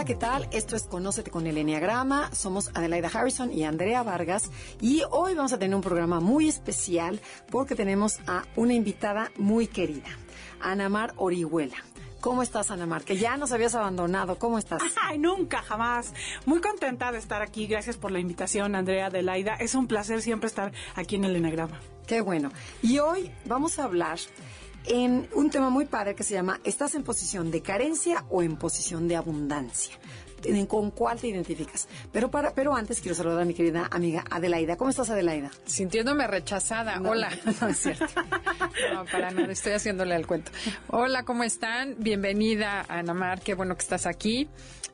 Hola, ¿qué tal? Esto es Conócete con el Enneagrama. Somos Adelaida Harrison y Andrea Vargas. Y hoy vamos a tener un programa muy especial porque tenemos a una invitada muy querida, Anamar Orihuela. ¿Cómo estás, Ana Mar? Que ya nos habías abandonado. ¿Cómo estás? Ay, nunca, jamás. Muy contenta de estar aquí. Gracias por la invitación, Andrea Adelaida. Es un placer siempre estar aquí en el Enagrama. Qué bueno. Y hoy vamos a hablar en un tema muy padre que se llama ¿Estás en posición de carencia o en posición de abundancia? ¿Con cuál te identificas? Pero para, pero antes quiero saludar a mi querida amiga Adelaida. ¿Cómo estás, Adelaida? Sintiéndome rechazada. Hola. No, es cierto. no, para nada, estoy haciéndole el cuento. Hola, ¿cómo están? Bienvenida, Ana Mar, qué bueno que estás aquí.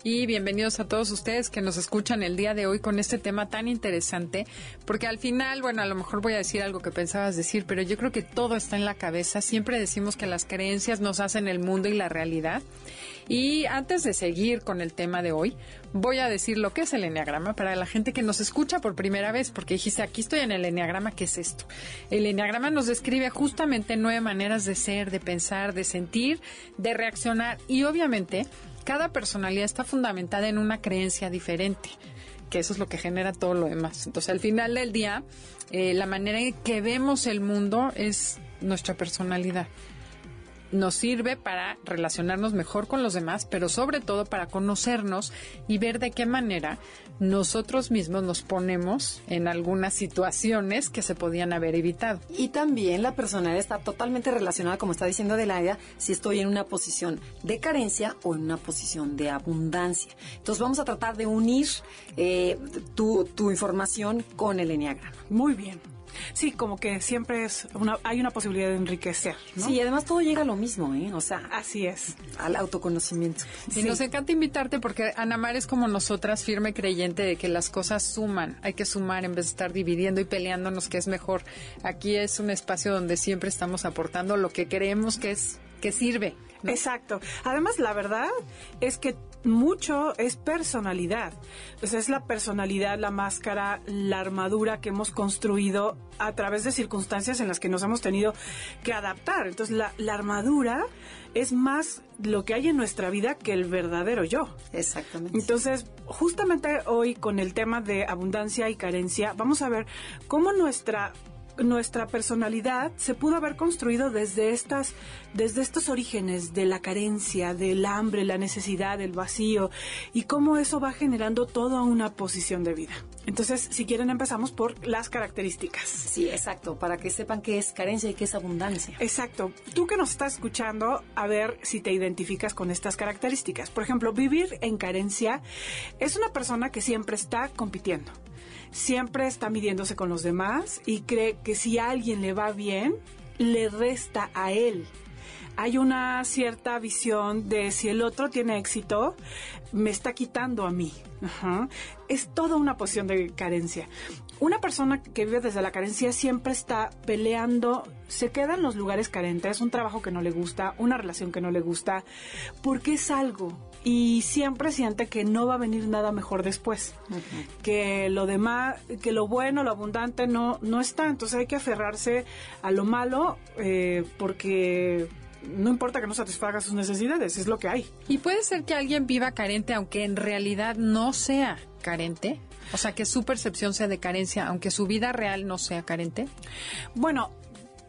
Y bienvenidos a todos ustedes que nos escuchan el día de hoy con este tema tan interesante, porque al final, bueno, a lo mejor voy a decir algo que pensabas decir, pero yo creo que todo está en la cabeza. Siempre decimos que las creencias nos hacen el mundo y la realidad. Y antes de seguir con el tema de hoy, voy a decir lo que es el enneagrama para la gente que nos escucha por primera vez, porque dijiste, aquí estoy en el enneagrama, ¿qué es esto? El enneagrama nos describe justamente nueve maneras de ser, de pensar, de sentir, de reaccionar y obviamente cada personalidad está fundamentada en una creencia diferente que eso es lo que genera todo lo demás. Entonces, al final del día, eh, la manera en que vemos el mundo es nuestra personalidad nos sirve para relacionarnos mejor con los demás, pero sobre todo para conocernos y ver de qué manera nosotros mismos nos ponemos en algunas situaciones que se podían haber evitado. Y también la personalidad está totalmente relacionada, como está diciendo Adelaida, si estoy en una posición de carencia o en una posición de abundancia. Entonces vamos a tratar de unir eh, tu, tu información con el enneagrama. Muy bien. Sí, como que siempre es una, hay una posibilidad de enriquecer. ¿no? Sí, además todo llega a lo mismo, ¿eh? O sea, así es. Al autoconocimiento. Y nos encanta invitarte porque Ana Mar es como nosotras, firme creyente de que las cosas suman. Hay que sumar en vez de estar dividiendo y peleándonos, que es mejor. Aquí es un espacio donde siempre estamos aportando lo que creemos que es que sirve. Exacto. Además, la verdad es que mucho es personalidad. Pues es la personalidad, la máscara, la armadura que hemos construido a través de circunstancias en las que nos hemos tenido que adaptar. Entonces, la, la armadura es más lo que hay en nuestra vida que el verdadero yo. Exactamente. Entonces, justamente hoy con el tema de abundancia y carencia, vamos a ver cómo nuestra nuestra personalidad se pudo haber construido desde estas desde estos orígenes de la carencia, del hambre, la necesidad, el vacío y cómo eso va generando toda una posición de vida. Entonces, si quieren empezamos por las características. Sí, exacto, para que sepan qué es carencia y qué es abundancia. Exacto. Tú que nos estás escuchando, a ver si te identificas con estas características. Por ejemplo, vivir en carencia es una persona que siempre está compitiendo siempre está midiéndose con los demás y cree que si a alguien le va bien, le resta a él. Hay una cierta visión de si el otro tiene éxito, me está quitando a mí. Es toda una posición de carencia. Una persona que vive desde la carencia siempre está peleando, se queda en los lugares carentes, un trabajo que no le gusta, una relación que no le gusta, porque es algo, y siempre siente que no va a venir nada mejor después, que lo demás, que lo bueno, lo abundante no, no está, entonces hay que aferrarse a lo malo eh, porque no importa que no satisfaga sus necesidades, es lo que hay. Y puede ser que alguien viva carente aunque en realidad no sea carente. O sea, que su percepción sea de carencia, aunque su vida real no sea carente. Bueno,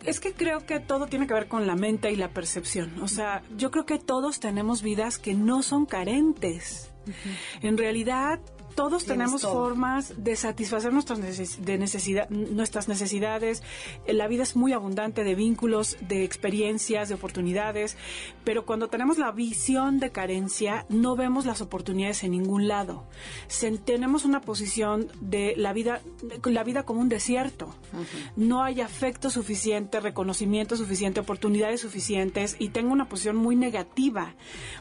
es que creo que todo tiene que ver con la mente y la percepción. O sea, yo creo que todos tenemos vidas que no son carentes. Uh -huh. En realidad, todos tenemos todo. formas de satisfacer nuestras, neces- de necesidad, nuestras necesidades. La vida es muy abundante de vínculos, de experiencias, de oportunidades, pero cuando tenemos la visión de carencia, no vemos las oportunidades en ningún lado. Se- tenemos una posición de la vida, la vida como un desierto. No hay afecto suficiente, reconocimiento suficiente, oportunidades suficientes y tengo una posición muy negativa,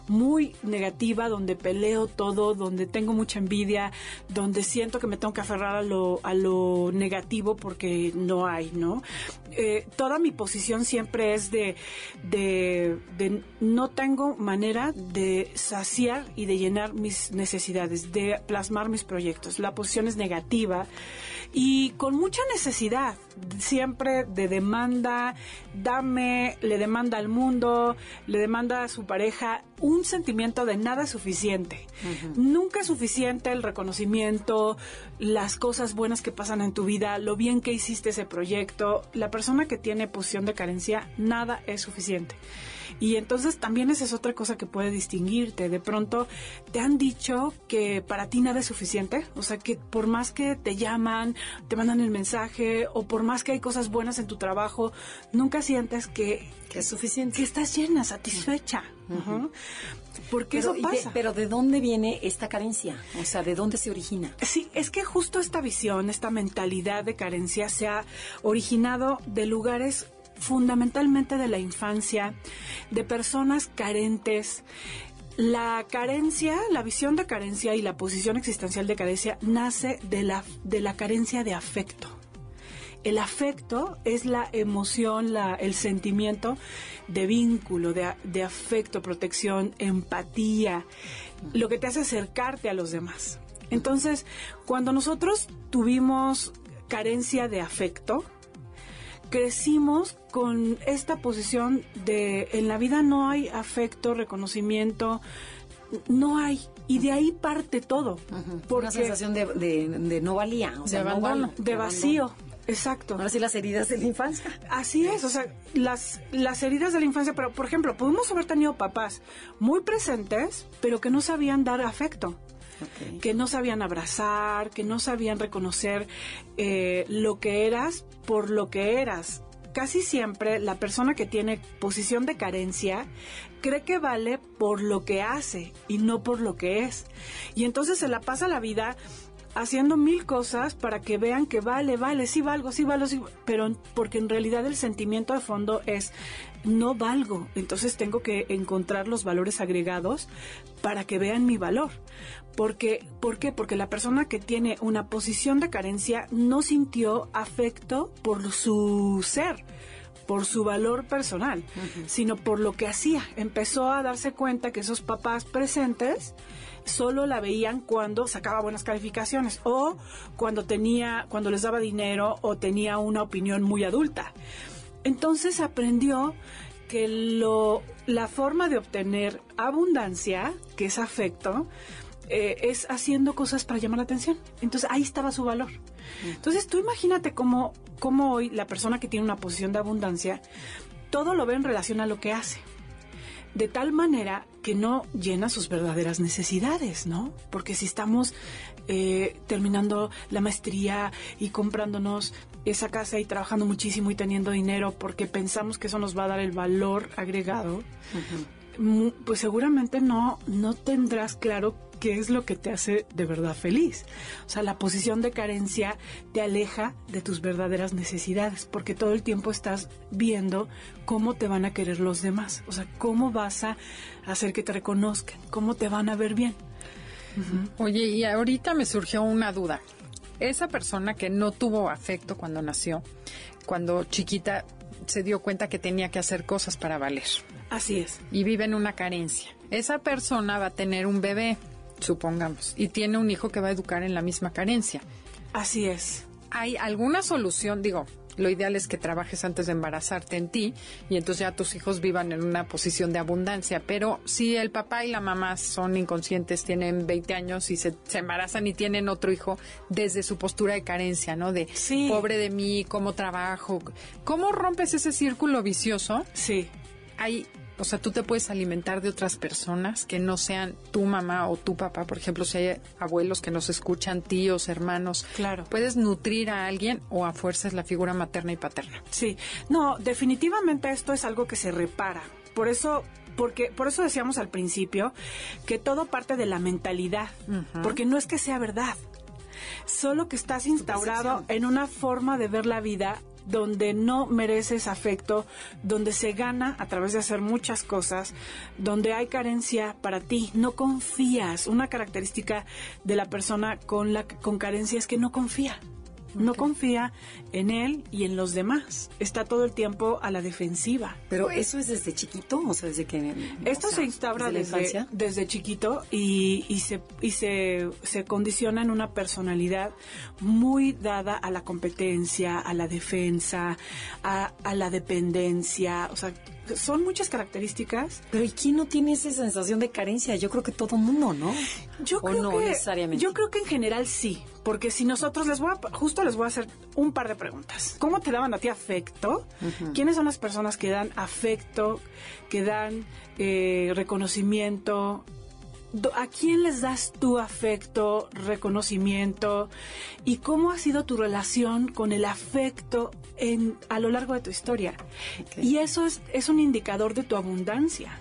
muy negativa donde peleo todo, donde tengo mucha envidia, donde siento que me tengo que aferrar a lo, a lo negativo porque no hay, ¿no? Eh, toda mi posición siempre es de, de, de no tengo manera de saciar y de llenar mis necesidades, de plasmar mis proyectos. La posición es negativa y con mucha necesidad, siempre de demanda, dame, le demanda al mundo, le demanda a su pareja un sentimiento de nada es suficiente. Nunca es suficiente el reconocimiento, las cosas buenas que pasan en tu vida, lo bien que hiciste ese proyecto. La persona que tiene posición de carencia, nada es suficiente. Y entonces también esa es otra cosa que puede distinguirte. De pronto te han dicho que para ti nada es suficiente. O sea, que por más que te llaman, te mandan el mensaje, o por más que hay cosas buenas en tu trabajo, nunca sientes que, Que es suficiente. que estás llena, satisfecha. Porque Pero, eso y de- pasa. pero ¿de dónde viene esta carencia? O sea, ¿de dónde se origina? Sí, es que justo esta visión, esta mentalidad de carencia se ha originado de lugares fundamentalmente de la infancia, de personas carentes. La carencia, la visión de carencia y la posición existencial de carencia nace de la, de la carencia de afecto. El afecto es la emoción, el sentimiento de vínculo, de, de afecto, protección, empatía, lo que te hace acercarte a los demás. Entonces, cuando nosotros tuvimos carencia de afecto, crecimos con esta posición de en la vida no hay afecto, reconocimiento, no hay. Y de ahí parte todo. Una sensación de, de- de no valía. O sea, no de abandono. vacío. Exacto. Ahora sí, las heridas de la infancia. Así es, o sea, las, las heridas de la infancia, pero por ejemplo, pudimos haber tenido papás muy presentes, pero que no sabían dar afecto, Que no sabían abrazar, que no sabían reconocer eh, lo que eras por lo que eras. Casi siempre la persona que tiene posición de carencia cree que vale por lo que hace y no por lo que es. Y entonces se la pasa la vida haciendo mil cosas para que vean que vale, vale, sí valgo, sí valgo, sí, pero porque en realidad el sentimiento de fondo es no valgo, entonces tengo que encontrar los valores agregados para que vean mi valor. Porque, ¿Por qué? Porque la persona que tiene una posición de carencia no sintió afecto por su ser, por su valor personal, sino por lo que hacía. Empezó a darse cuenta que esos papás presentes solo la veían cuando sacaba buenas calificaciones o cuando tenía, cuando les daba dinero o tenía una opinión muy adulta. Entonces aprendió que lo, la forma de obtener abundancia, que es afecto, eh, es haciendo cosas para llamar la atención. Entonces ahí estaba su valor. Entonces tú imagínate cómo, cómo hoy la persona que tiene una posición de abundancia, todo lo ve en relación a lo que hace de tal manera que no llena sus verdaderas necesidades, ¿no? Porque si estamos eh, terminando la maestría y comprándonos esa casa y trabajando muchísimo y teniendo dinero porque pensamos que eso nos va a dar el valor agregado, pues seguramente no, no tendrás claro qué es lo que te hace de verdad feliz. O sea, la posición de carencia te aleja de tus verdaderas necesidades, porque todo el tiempo estás viendo cómo te van a querer los demás. O sea, cómo vas a hacer que te reconozcan, cómo te van a ver bien. Oye, y ahorita me surgió una duda. Esa persona que no tuvo afecto cuando nació, cuando chiquita se dio cuenta que tenía que hacer cosas para valer Así es. y vive en una carencia. Esa persona va a tener un bebé, supongamos, y tiene un hijo que va a educar en la misma carencia. Así es. ¿Hay alguna solución? Digo, lo ideal es que trabajes antes de embarazarte en ti y entonces ya tus hijos vivan en una posición de abundancia. Pero si el papá y la mamá son inconscientes, tienen 20 años y se, se embarazan y tienen otro hijo desde su postura de carencia, ¿no? De Sí. pobre de mí, cómo trabajo. ¿Cómo rompes ese círculo vicioso? Sí. Hay O sea, tú te puedes alimentar de otras personas que no sean tu mamá o tu papá. Por ejemplo, si hay abuelos que nos escuchan, tíos, hermanos. Claro. Puedes nutrir a alguien o a fuerzas la figura materna y paterna. Sí, no, definitivamente esto es algo que se repara. Por eso porque por eso decíamos al principio que todo parte de la mentalidad, porque no es que sea verdad, solo que estás instaurado en una forma de ver la vida donde no mereces afecto, donde se gana a través de hacer muchas cosas, donde hay carencia para ti, no confías. Una característica de la persona con la con carencia es que no confía. No confía en él y en los demás. Está todo el tiempo a la defensiva. Pero eso es desde chiquito, o sea, desde que... Esto se instaura desde, desde, chiquito y, y, se, y se, se condiciona en una personalidad muy dada a la competencia, a la defensa, a, a la dependencia. O sea, son muchas características. Pero ¿y quién no tiene esa sensación de carencia? Yo creo que todo mundo, ¿no? Yo creo que Yo creo que en general sí, porque si nosotros les voy a justo les voy a hacer un par de preguntas. ¿Cómo te daban a ti afecto? ¿Quiénes son las personas que dan afecto, que dan eh, reconocimiento, ¿A quién les das tu afecto, reconocimiento y cómo ha sido tu relación con el afecto en, a lo largo de tu historia? Y eso es, es un indicador de tu abundancia.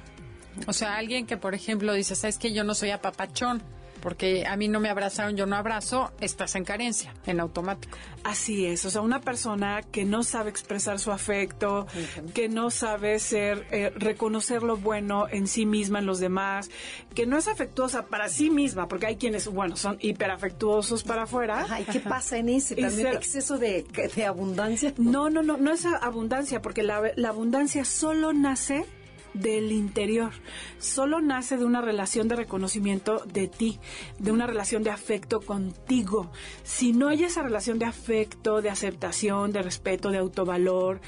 O sea, alguien que, por ejemplo, dice, ¿sabes que yo no soy apapachón? Porque a mí no me abrazaron, yo no abrazo, estás en carencia, en automático. Así es, o sea, una persona que no sabe expresar su afecto, que no sabe ser, eh, reconocer lo bueno en sí misma, en los demás, que no es afectuosa para sí misma, porque hay quienes, bueno, son hiperafectuosos para afuera. ¿y qué pasa en ese también exceso de, de, abundancia? No, no, no, no es abundancia, porque la, la abundancia solo nace del interior. Solo nace de una relación de reconocimiento de ti, de una relación de afecto contigo. Si no hay esa relación de afecto, de aceptación, de respeto, de autovalor,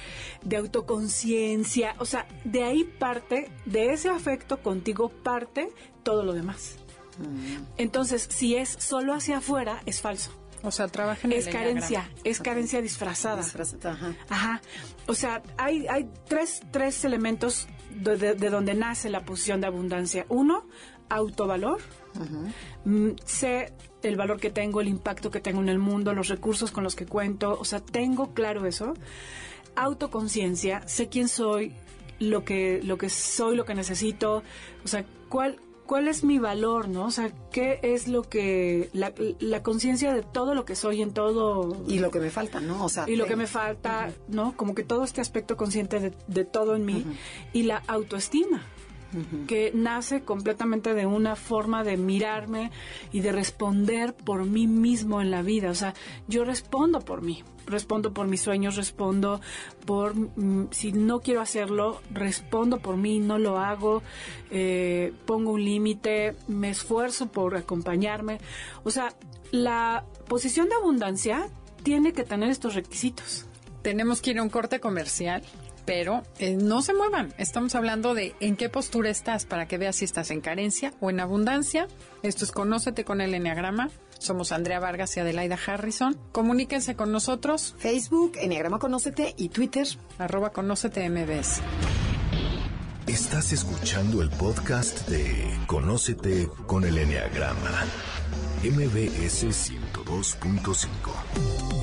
de autoconciencia, o sea, de ahí parte, de ese afecto contigo parte todo lo demás. Mm. Entonces, si es solo hacia afuera, es falso. O sea, trabaja en Es carencia, es carencia disfrazada. ajá. ajá. O sea, hay, hay tres, tres elementos de, donde nace la posición de abundancia. Uno, autovalor. Mm, sé el valor que tengo, el impacto que tengo en el mundo, los recursos con los que cuento. O sea, tengo claro eso. Autoconciencia, sé quién soy, lo que, lo que soy, lo que necesito. O sea, cuál, cuál es mi valor, ¿no? O sea, qué es lo que, la, conciencia de todo lo que soy en todo. Y lo que me falta, ¿no? O sea, y lo que me falta, ¿no? Como que todo este aspecto consciente de, todo en mí. Y la autoestima. Que nace completamente de una forma de mirarme y de responder por mí mismo en la vida. O sea, yo respondo por mí, respondo por mis sueños, respondo por mm, si no quiero hacerlo, respondo por mí, no lo hago, eh, pongo un límite, me esfuerzo por acompañarme. O sea, la posición de abundancia tiene que tener estos requisitos. Tenemos que ir a un corte comercial pero eh, no se muevan. Estamos hablando de en qué postura estás para que veas si estás en carencia o en abundancia. Esto es Conócete con el Enneagrama. Somos Andrea Vargas y Adelaida Harrison. Comuníquense con nosotros. Facebook, Enneagrama Conócete y Twitter. Arroba Conócete MBS. Estás escuchando el podcast de Conócete con el Enneagrama. MBS 102.5.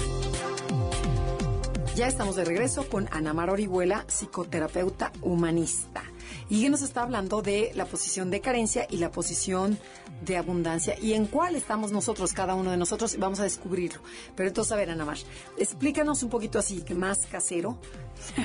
Ya estamos de regreso con Ana Mar Orihuela, psicoterapeuta humanista. Y que nos está hablando de la posición de carencia y la posición de abundancia y en cuál estamos nosotros, cada uno de nosotros, vamos a descubrirlo. Pero entonces, a ver, Ana Mar, explícanos un poquito así, que más casero,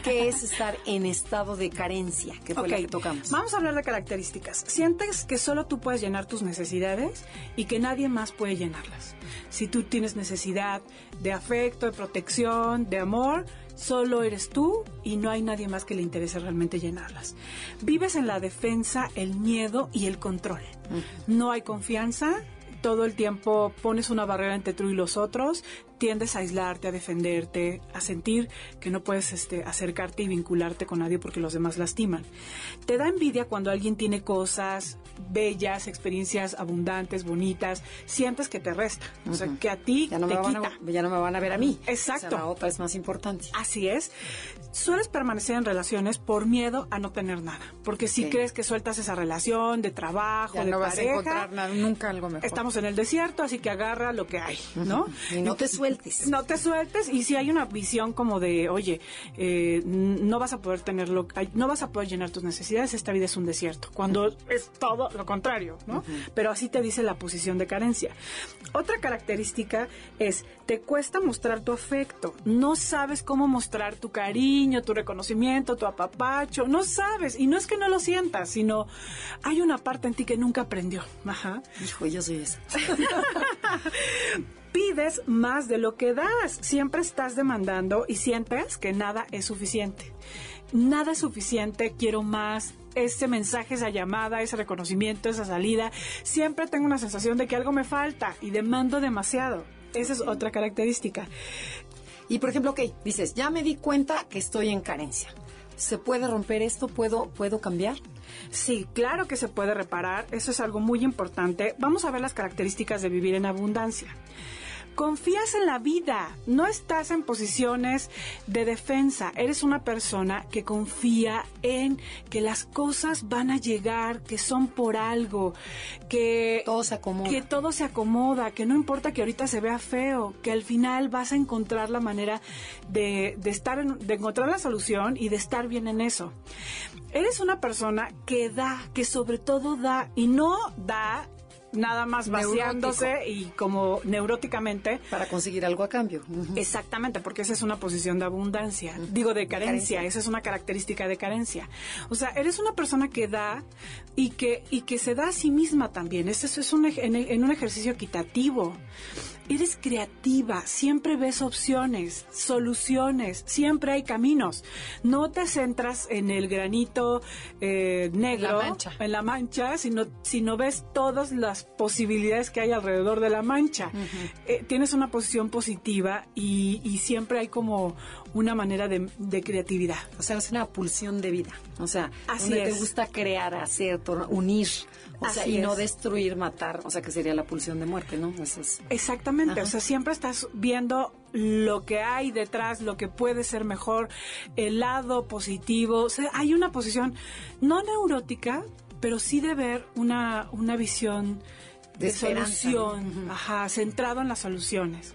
qué es estar en estado de carencia, que fue que tocamos. Vamos a hablar de características. Sientes que solo tú puedes llenar tus necesidades y que nadie más puede llenarlas. Si tú tienes necesidad de afecto, de protección, de amor, solo eres tú y no hay nadie más que le interese realmente llenarlas. Vives en la defensa, el miedo y el control. No hay confianza, todo el tiempo pones una barrera entre tú y los otros, tiendes a aislarte, a defenderte, a sentir que no puedes este, acercarte y vincularte con nadie porque los demás lastiman. Te da envidia cuando alguien tiene cosas, bellas, experiencias abundantes, bonitas, sientes que te resta. O sea, que a ti Ya no, te me van a, ya no me van a ver a mí. Exacto. O sea, la otra es más importante. Así es. Sueles permanecer en relaciones por miedo a no tener nada. Porque si crees que sueltas esa relación de trabajo, Ya de no vas a pareja, encontrar nada, nunca algo mejor. estamos en el desierto, así que agarra lo que hay, ¿no? Y no te sueltes. No te sueltes y si hay una visión como de, oye, eh, no vas a poder tenerlo, no vas a poder llenar tus necesidades, esta vida es un desierto, cuando es todo lo contrario, ¿no? Pero así te dice la posición de carencia. Otra característica es, te cuesta mostrar tu afecto, no sabes cómo mostrar tu cariño, tu reconocimiento, tu apapacho, no sabes, y no es que no lo sientas, sino hay una parte en ti que nunca aprendió. Ajá Hijo, yo soy esa. pides más de lo que das. Siempre estás demandando y sientes que nada es suficiente. Nada es suficiente, quiero más. Ese mensaje, esa llamada, ese reconocimiento, esa salida, siempre tengo una sensación de que algo me falta y demando demasiado. Esa es otra característica. Y por ejemplo, ok, dices, ya me di cuenta que estoy en carencia. ¿Se puede romper esto? ¿Puedo, puedo cambiar? Sí, claro que se puede reparar, eso es algo muy importante. Vamos a ver las características de vivir en abundancia. Confías en la vida, no estás en posiciones de defensa, eres una persona que confía en que las cosas van a llegar, que son por algo, que Todo se acomoda. que todo se acomoda, que no importa que ahorita se vea feo, que al final vas a encontrar la manera de, de estar en- de encontrar la solución y de estar bien en eso. Eres una persona que da, que sobre todo da y no da nada más Neurótico. vaciándose y como neuróticamente Para conseguir algo a cambio. Exactamente, porque esa es una posición de abundancia, digo de carencia, carencia. esa es una característica de carencia. O sea, eres una persona que da y que y que se da a sí misma también. Eso es- un, en, en un ejercicio equitativo. Eres creativa, siempre ves opciones, soluciones, siempre hay caminos. No te centras en el granito eh, negro, en la mancha, sino, sino ves todas las posibilidades que hay alrededor de la mancha. Eh, tienes una posición positiva y, y siempre hay como una manera de, de creatividad. O sea, es una pulsión de vida. O sea, Así donde te gusta crear, hacer, unir. O sea, y no es. destruir, matar. O sea, que sería la pulsión de muerte, ¿no? Eso es. Exactamente, Ajá. o sea, siempre estás viendo lo que hay detrás, lo que puede ser mejor, el lado positivo. O sea, hay una posición no neurótica, pero sí de ver una, una visión De solución, ¿no? ajá, centrado en las soluciones.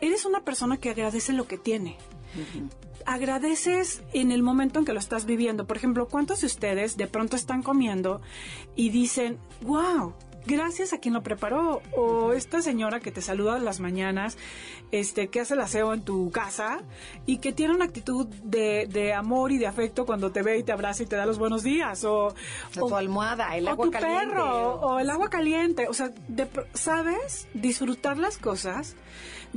Eres una persona que agradece lo que tiene. Agradeces en el momento en que lo estás viviendo. Por ejemplo, ¿cuántos de ustedes de pronto están comiendo y dicen, wow, gracias a quien lo preparó? O esta señora que te saluda en las mañanas, este, que hace el aseo en tu casa y que tiene una actitud de, de amor y de afecto cuando te ve y te abraza y te da los buenos días. O, O tu almohada, el o agua tu caliente. perro, o- o el agua caliente. O sea, de ¿sabes? Disfrutar las cosas,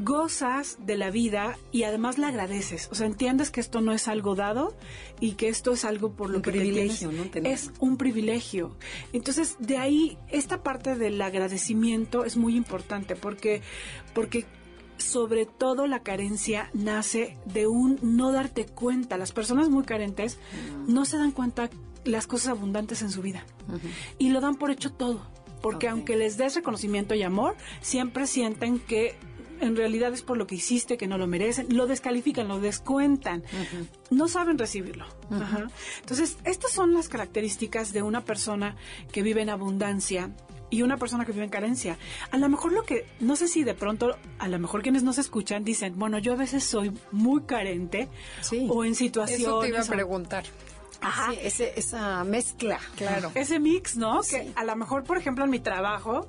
gozas de la vida y además la agradeces. O sea, entiendes que esto no es algo dado y que esto es algo por lo Un que te tienes- ¿no? Tenerlo. Es un privilegio. Entonces, de ahí, esta parte del agradecimiento es muy importante porque, porque sobre todo la carencia nace de un no darte cuenta. Las personas muy carentes no se dan cuenta las cosas abundantes en su vida y lo dan por hecho todo. Porque aunque les des reconocimiento y amor, siempre sienten que en realidad es por lo que hiciste, que no lo merecen, lo descalifican, lo descuentan, no saben recibirlo. Ajá. Entonces, estas son las características de una persona que vive en abundancia y una persona que vive en carencia. A lo mejor lo que, no sé si de pronto, a lo mejor quienes nos escuchan dicen, bueno, yo a veces soy muy carente Sí. o en situaciones... Eso te iba a o- preguntar. Ajá. Sí, ese- esa mezcla. Claro. ese mix, ¿no? Sí. Que a lo mejor, por ejemplo, en mi trabajo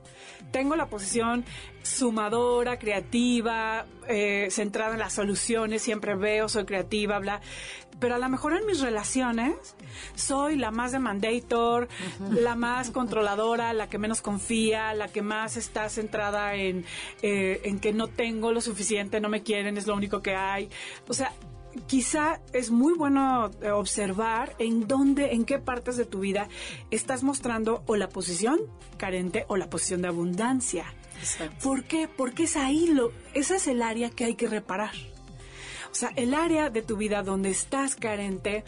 tengo la posición sumadora, creativa, eh, centrada en las soluciones, siempre veo, soy creativa, bla. Pero a lo mejor en mis relaciones soy la más demandator, la más controladora, la que menos confía, la que más está centrada en, eh, en que no tengo lo suficiente, no me quieren, es lo único que hay. O sea, quizá es muy bueno eh, observar en dónde, en qué partes de tu vida estás mostrando o la posición carente o la posición de abundancia. Exacto. ¿Por qué? Porque es ahí lo, esa es el área que hay que reparar. O sea, el área de tu vida donde estás carente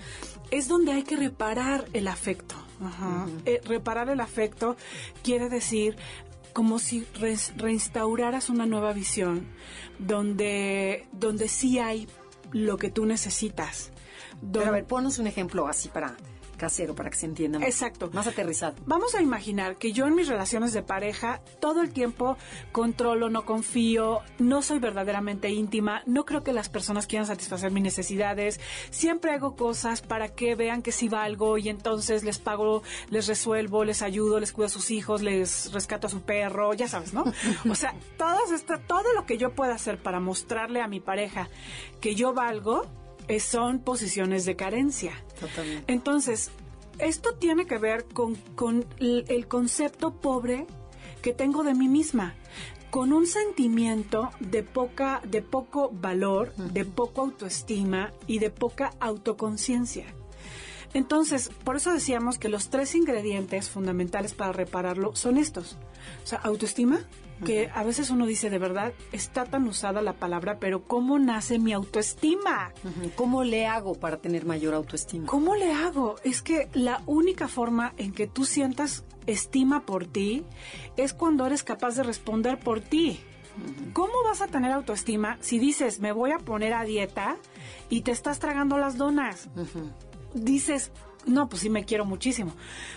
es donde hay que reparar el afecto. Ajá. Eh, reparar el afecto quiere decir como si reinstauraras una nueva visión donde, donde sí hay lo que tú necesitas. Pero a ver, ponos un ejemplo así para casero, para que se entienda más. Exacto. Más aterrizado. Vamos a imaginar que yo en mis relaciones de pareja todo el tiempo controlo, no confío, no soy verdaderamente íntima, no creo que las personas quieran satisfacer mis necesidades, siempre hago cosas para que vean que sí valgo y entonces les pago, les resuelvo, les ayudo, les cuido a sus hijos, les rescato a su perro, ya sabes, ¿no? O sea, todas esta, todo lo que yo pueda hacer para mostrarle a mi pareja que yo valgo son posiciones de carencia. Totalmente. Entonces, esto tiene que ver con, con el, el concepto pobre que tengo de mí misma, con un sentimiento de poca, de poco valor, de poco autoestima y de poca autoconciencia. Entonces, por eso decíamos que los tres ingredientes fundamentales para repararlo son estos. O sea, autoestima, que a veces uno dice de verdad, está tan usada la palabra, pero ¿cómo nace mi autoestima? ¿Cómo le hago para tener mayor autoestima? ¿Cómo le hago? Es que la única forma en que tú sientas estima por ti es cuando eres capaz de responder por ti. ¿Cómo vas a tener autoestima si dices, me voy a poner a dieta y te estás tragando las donas? Dices, no, pues sí me quiero muchísimo.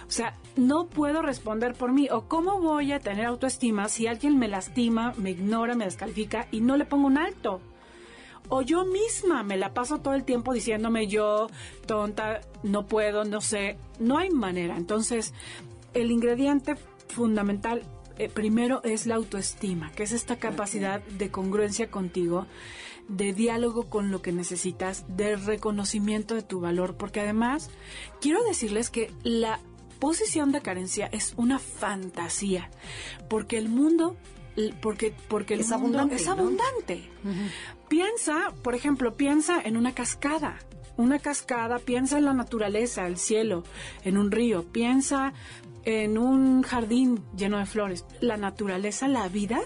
O sea, no puedo responder por mí. ¿O cómo voy a tener autoestima si alguien me lastima, me ignora, me descalifica y no le pongo un alto? O yo misma me la paso todo el tiempo diciéndome yo, tonta, no puedo, no sé. No hay manera. Entonces, el ingrediente fundamental eh, primero es la autoestima, que es esta capacidad de congruencia contigo, de diálogo con lo que necesitas, de reconocimiento de tu valor, porque además quiero decirles que la posición de carencia es una fantasía, porque el mundo porque porque el Es mundo abundante, es ¿no? abundante. Piensa, por ejemplo, piensa en una cascada. Una cascada, piensa en la naturaleza, el cielo, en un río, piensa en un jardín lleno de flores. La naturaleza, la vida,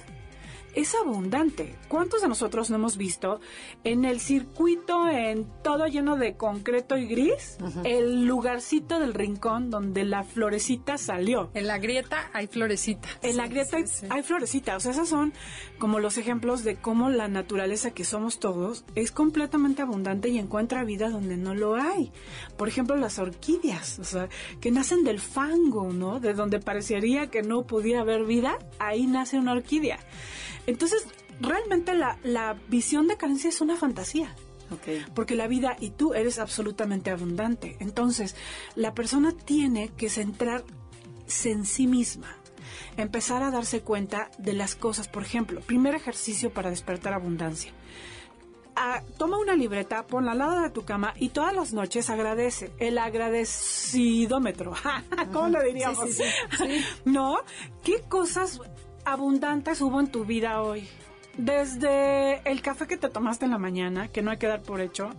es abundante. ¿Cuántos de nosotros no hemos visto en el circuito, en todo lleno de concreto y gris, el lugarcito del rincón donde la florecita salió? En la grieta hay florecita. En la grieta hay, hay florecita. O sea, esos son como los ejemplos de cómo la naturaleza que somos todos es completamente abundante y encuentra vida donde no lo hay. Por ejemplo, las orquídeas, o sea, que nacen del fango, ¿no? De donde parecería que no pudiera haber vida, ahí nace una orquídea. Entonces, realmente la, la visión de carencia es una fantasía porque la vida y tú eres absolutamente abundante. Entonces, la persona tiene que centrarse en sí misma, empezar a darse cuenta de las cosas. Por ejemplo, primer ejercicio para despertar abundancia. Ah, toma una libreta, ponla al lado de tu cama y todas las noches agradece. El agradecidómetro. ¿Cómo lo diríamos? Sí, sí, sí. ¿No? ¿Qué cosas abundantes hubo en tu vida hoy? Desde el café que te tomaste en la mañana, que no hay que dar por hecho,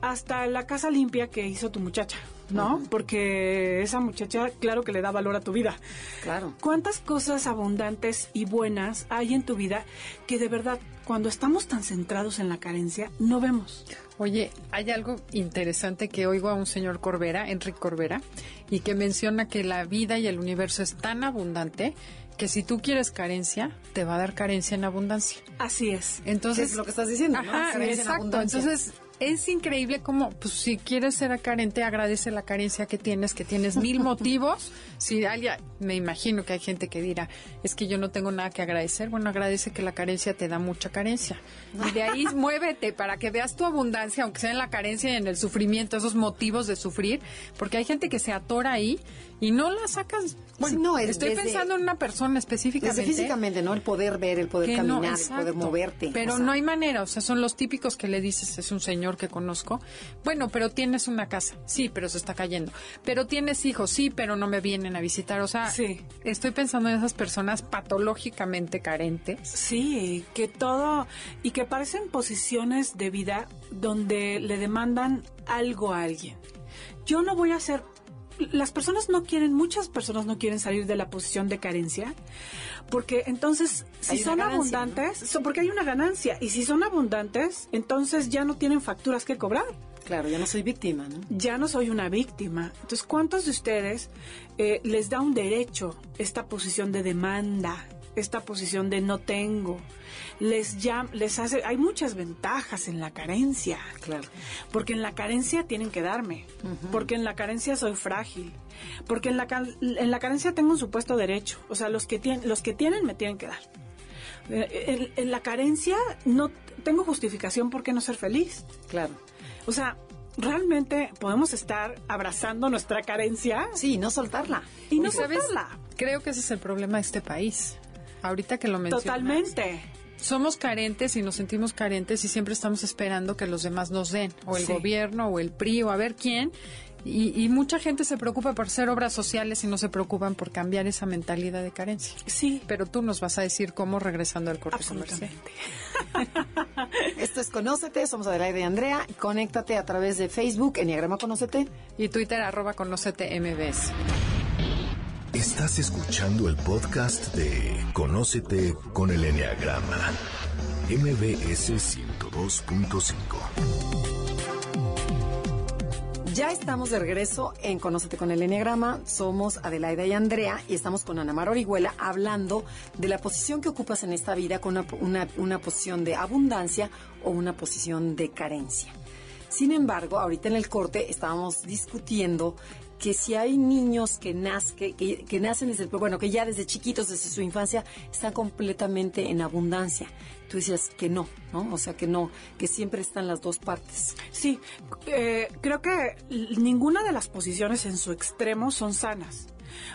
hasta la casa limpia que hizo tu muchacha, ¿no? Porque esa muchacha, claro que le da valor a tu vida. Claro. ¿Cuántas cosas abundantes y buenas hay en tu vida que de verdad, cuando estamos tan centrados en la carencia, no vemos? Oye, hay algo interesante que oigo a un señor Corbera, Enrique Corbera, y que menciona que la vida y el universo es tan abundante que si tú quieres carencia, te va a dar carencia en abundancia. Así es. Entonces, ¿Qué es lo que estás diciendo, no? Ajá, en exacto. abundancia. Entonces, es increíble como, pues, si quieres ser carente, agradece la carencia que tienes, que tienes mil motivos. Si alguien, me imagino que hay gente que dirá, es que yo no tengo nada que agradecer. Bueno, agradece que la carencia te da mucha carencia. Y de ahí muévete para que veas tu abundancia, aunque sea en la carencia y en el sufrimiento, esos motivos de sufrir, porque hay gente que se atora ahí y no la sacas. Bueno, no, es estoy desde- pensando en una persona específicamente. Físicamente, ¿no? El poder ver, el poder no, caminar, el poder moverte. Pero o sea, no hay manera, o sea, son los típicos que le dices, es un señor que conozco. Bueno, pero tienes una casa, sí, pero se está cayendo. Pero tienes hijos, sí, pero no me vienen a visitar. O sea, Sí. estoy pensando en esas personas patológicamente carentes. Sí, que todo y que parecen posiciones de vida donde le demandan algo a alguien. Yo no voy a hacer las personas no quieren, muchas personas no quieren salir de la posición de carencia, porque entonces si Hay son ganancia, abundantes, porque hay una ganancia, y si son abundantes, entonces ya no tienen facturas que cobrar. Claro, ya no soy víctima, ¿no? Ya no soy una víctima. Entonces, ¿cuántos de ustedes eh, les da un derecho esta posición de demanda, esta posición de no tengo? Les llama, les hace, hay muchas ventajas en la carencia. Claro. Porque en la carencia tienen que darme. Porque en la carencia soy frágil. Porque en la, en la carencia tengo un supuesto derecho. O sea, los que, tienen, los que tienen me tienen que dar. Eh, en, la carencia no tengo justificación por qué no ser feliz. Claro. O sea, realmente podemos estar abrazando nuestra carencia. Sí, no soltarla. Y no soltarla. Creo que ese es el problema de este país. Ahorita que lo mencionas. Totalmente. Somos carentes y nos sentimos carentes y siempre estamos esperando que los demás nos den, o el gobierno, o el PRI, o a ver quién. Y, mucha gente se preocupa por hacer obras sociales y no se preocupan por cambiar esa mentalidad de carencia. Sí. Pero tú nos vas a decir cómo regresando al corte comercial. Esto es Conócete, somos Adelaide y Andrea. Conéctate a través de Facebook, Enneagrama Conócete. Y Twitter, arroba Conócete MBS. Estás escuchando el podcast de Conócete con el Enneagrama. MBS 102.5. Ya estamos de regreso en Conócete con el Enneagrama. Somos Adelaida y Andrea y estamos con Ana Mar Orihuela hablando de la posición que ocupas en esta vida con una, una, posición de abundancia o una posición de carencia. Sin embargo, ahorita en el corte estábamos discutiendo que si hay niños que, que, que, nacen desde, bueno, que ya desde chiquitos, desde su infancia, están completamente en abundancia. Tú decías que no, ¿no? O sea, que no, que siempre están las dos partes. Sí, eh, creo que ninguna de las posiciones en su extremo son sanas.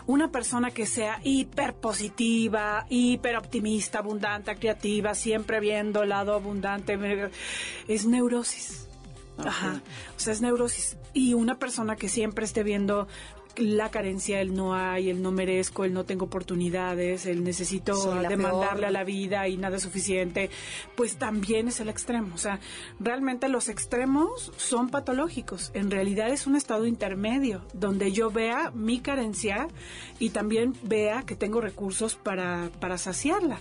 Una persona que sea hiper positiva, hiper optimista, abundante, creativa, siempre viendo el lado abundante, es neurosis. Ajá. O sea, es neurosis. Y una persona que siempre esté viendo la carencia, el no hay, el no merezco, el no tengo oportunidades, el necesito demandarle a la vida y nada es suficiente, pues también es el extremo. O sea, realmente los extremos son patológicos. En realidad es un estado intermedio donde yo vea mi carencia y también vea que tengo recursos para, para saciarla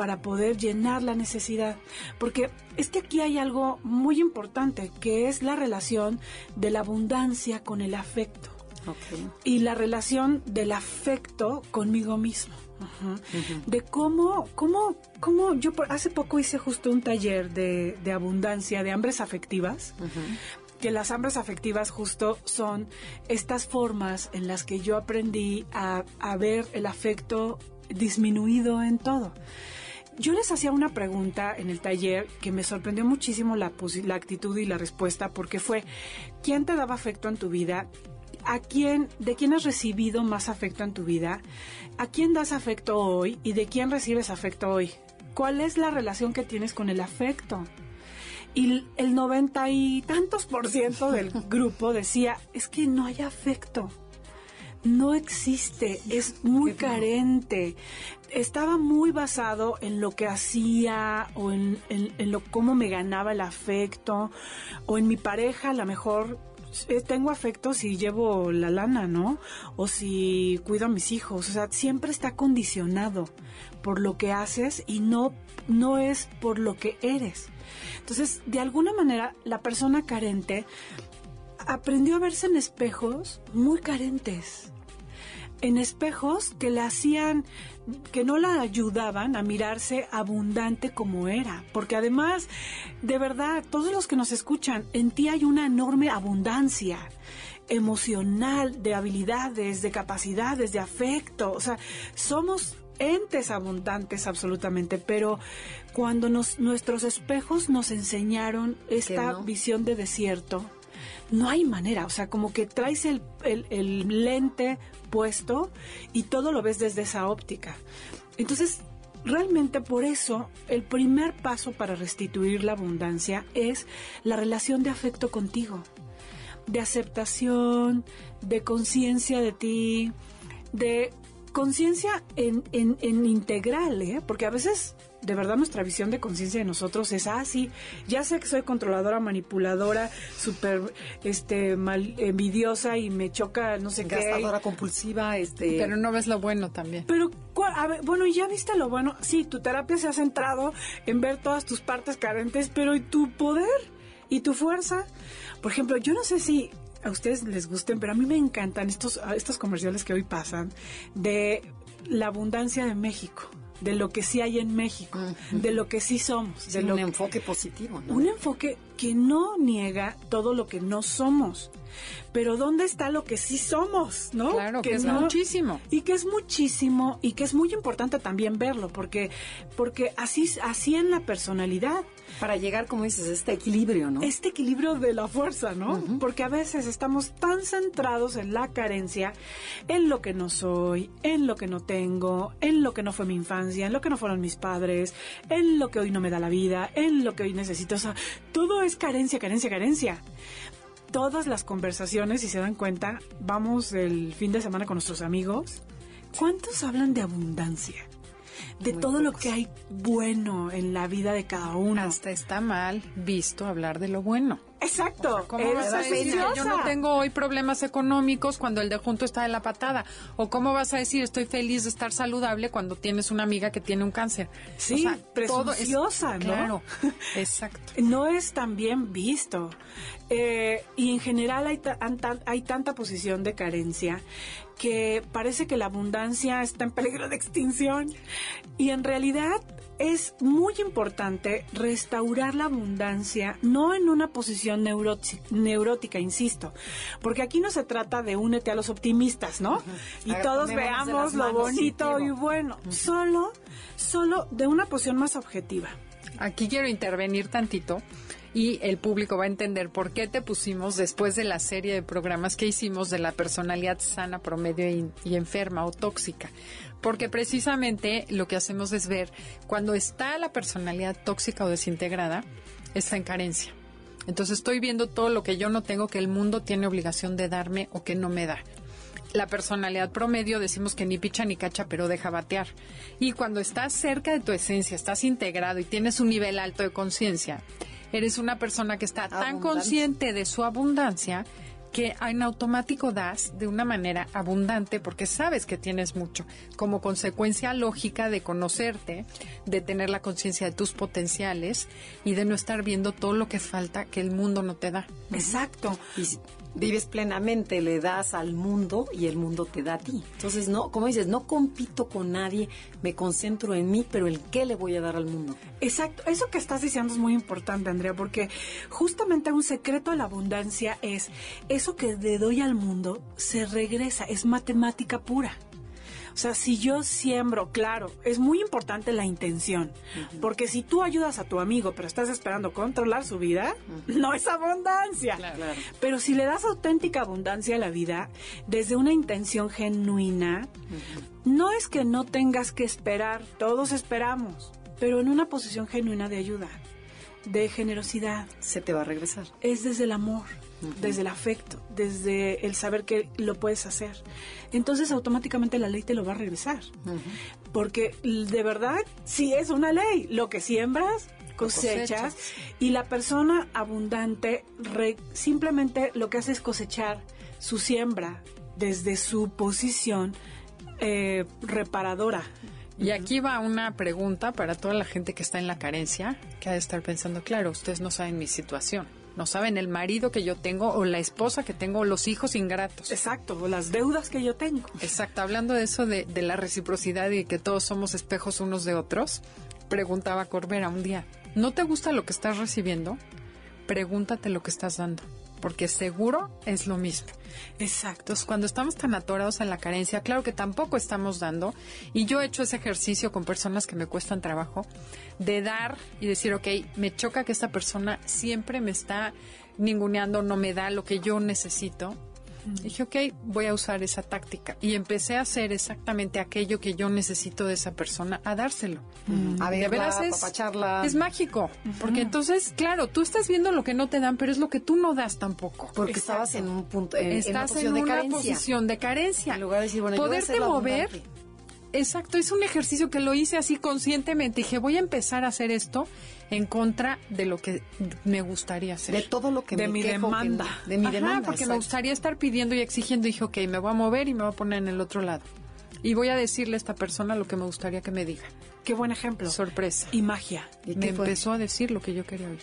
para poder llenar la necesidad. Porque es que aquí hay algo muy importante, que es la relación de la abundancia con el afecto. Y la relación del afecto conmigo mismo. De cómo, cómo, cómo, yo hace poco hice justo un taller de, abundancia, de hambres afectivas, que las hambres afectivas justo son estas formas en las que yo aprendí a, a ver el afecto disminuido en todo. Yo les hacía una pregunta en el taller que me sorprendió muchísimo la, la actitud y la respuesta porque fue, ¿quién te daba afecto en tu vida? ¿A quién, de quién has recibido más afecto en tu vida? ¿A quién das afecto hoy y de quién recibes afecto hoy? ¿Cuál es la relación que tienes con el afecto? Y el noventa y tantos por ciento del grupo decía, es que no hay afecto no existe, es muy carente. Estaba muy basado en lo que hacía o en, lo cómo me ganaba el afecto o en mi pareja, a lo mejor eh, tengo afecto si llevo la lana, ¿no? O si cuido a mis hijos. O sea, siempre está condicionado por lo que haces y no, no es por lo que eres. Entonces, de alguna manera, la persona carente aprendió a verse en espejos muy carentes. En espejos que le hacían, que no la ayudaban a mirarse abundante como era. Porque además, de verdad, todos los que nos escuchan, en ti hay una enorme abundancia emocional, de habilidades, de capacidades, de afecto. O sea, somos entes abundantes absolutamente, pero cuando nos, nuestros espejos nos enseñaron esta visión de desierto, no hay manera, o sea, como que traes el, lente puesto y todo lo ves desde esa óptica. Entonces, realmente por eso el primer paso para restituir la abundancia es la relación de afecto contigo, de aceptación, de conciencia de ti, de conciencia en, en, integral, ¿eh? porque a veces de verdad nuestra visión de conciencia de nosotros es, ah, sí, ya sé que soy controladora, manipuladora, súper este, mal, envidiosa y me choca, no sé qué. Gastadora compulsiva, este... Pero no ves lo bueno también. Pero, a ver, bueno, ya viste lo bueno. Sí, tu terapia se ha centrado en ver todas tus partes carentes, pero ¿y tu poder? Y tu fuerza, por ejemplo, yo no sé si a ustedes les gusten, pero a mí me encantan estos, estos comerciales que hoy pasan de la abundancia de México de lo que sí hay en México, de lo que sí somos. de un enfoque positivo, Un enfoque que no niega todo lo que no somos. Pero ¿dónde está lo que sí somos? ¿no? Claro, que, es muchísimo. Y que es muchísimo y que es muy importante también verlo, porque, porque así, así en la personalidad. Para llegar, como dices, a este equilibrio, ¿no? Este equilibrio de la fuerza, ¿no? Porque a veces estamos tan centrados en la carencia, en lo que no soy, en lo que no tengo, en lo que no fue mi infancia, en lo que no fueron mis padres, en lo que hoy no me da la vida, en lo que hoy necesito. O sea, todo es carencia, carencia, carencia todas las conversaciones, si se dan cuenta, vamos el fin de semana con nuestros amigos. ¿Cuántos hablan de abundancia? de todo lo que hay bueno en la vida de cada uno. Hasta está mal visto hablar de lo bueno. Exacto. ¿Cómo vas a decir yo no tengo hoy problemas económicos cuando el de junto está de la patada? ¿O cómo vas a decir estoy feliz de estar saludable cuando tienes una amiga que tiene un cáncer? Sí, preciosa, ¿no? Claro, exacto. No es tan bien visto. Eh, y en general hay, hay tanta posición de carencia que parece que la abundancia está en peligro de extinción. Y en realidad es muy importante restaurar la abundancia, no en una posición neurótica, insisto, porque aquí no se trata de únete a los optimistas, ¿no? Y todos veamos lo bonito y bueno, solo, solo de una posición más objetiva. Aquí quiero intervenir tantito y el público va a entender por qué te pusimos después de la serie de programas que hicimos de la personalidad sana, promedio y enferma o tóxica porque precisamente lo que hacemos es ver cuando está la personalidad tóxica o desintegrada, está en carencia. Entonces estoy viendo todo lo que yo no tengo que el mundo tiene obligación de darme o que no me da. La personalidad promedio decimos que ni picha ni cacha, pero deja batear. Y cuando estás cerca de tu esencia, estás integrado y tienes un nivel alto de conciencia, eres una persona que está tan consciente de su abundancia que en automático das de una manera abundante porque sabes que tienes mucho, como consecuencia lógica de conocerte, de tener la conciencia de tus potenciales y de no estar viendo todo lo que falta que el mundo no te da. Exacto vives plenamente, le das al mundo y el mundo te da a ti. Entonces, no, como dices, no compito con nadie, me concentro en mí, pero el qué le voy a dar al mundo. Exacto, eso que estás diciendo es muy importante, Andrea, porque justamente un secreto de la abundancia es eso que le doy al mundo se regresa, es matemática pura. O sea, si yo siembro, claro, es muy importante la intención, porque si tú ayudas a tu amigo, pero estás esperando controlar su vida, no es abundancia. Pero si le das auténtica abundancia a la vida desde una intención genuina, no es que no tengas que esperar, todos esperamos, pero en una posición genuina de ayuda, de generosidad. Se te va a regresar. Es desde el amor desde el afecto, desde el saber que lo puedes hacer. Entonces automáticamente la ley te lo va a regresar. Porque de verdad sí es una ley. Lo que siembras, cosechas, y la persona abundante simplemente lo que hace es cosechar su siembra desde su posición eh, reparadora. Y aquí va una pregunta para toda la gente que está en la carencia, que ha de estar pensando, claro, ustedes no saben mi situación no saben el marido que yo tengo o la esposa que tengo o los hijos ingratos. Exacto, o las deudas que yo tengo. Exacto, hablando de eso de, de la reciprocidad y que todos somos espejos unos de otros, preguntaba Corbera un día, ¿no te gusta lo que estás recibiendo? Pregúntate lo que estás dando porque seguro es lo mismo. Exacto. cuando estamos tan atorados en la carencia, claro que tampoco estamos dando. Y yo he hecho ese ejercicio con personas que me cuestan trabajo, de dar y decir, ok, me choca que esta persona siempre me está ninguneando, no me da lo que yo necesito Dije, ok, voy a usar esa táctica. Y empecé a hacer exactamente aquello que yo necesito de esa persona, a dárselo. A ver, es, es mágico. Porque entonces, claro, tú estás viendo lo que no te dan, pero es lo que tú no das tampoco. Porque estabas en un punto, en, estás en, una, de posición de carencia. En lugar de decir, bueno, Poderte mover Exacto, es un ejercicio que lo hice así conscientemente. Dije, voy a empezar a hacer esto en contra de lo que me gustaría hacer. De todo lo que de me mi demanda. de mi demanda. Porque me gustaría estar pidiendo y exigiendo. Dije, ok, me voy a mover y me voy a poner en el otro lado. Y voy a decirle a esta persona lo que me gustaría que me diga. Qué buen ejemplo. Sorpresa. Y magia. me empezó a decir lo que yo quería oír.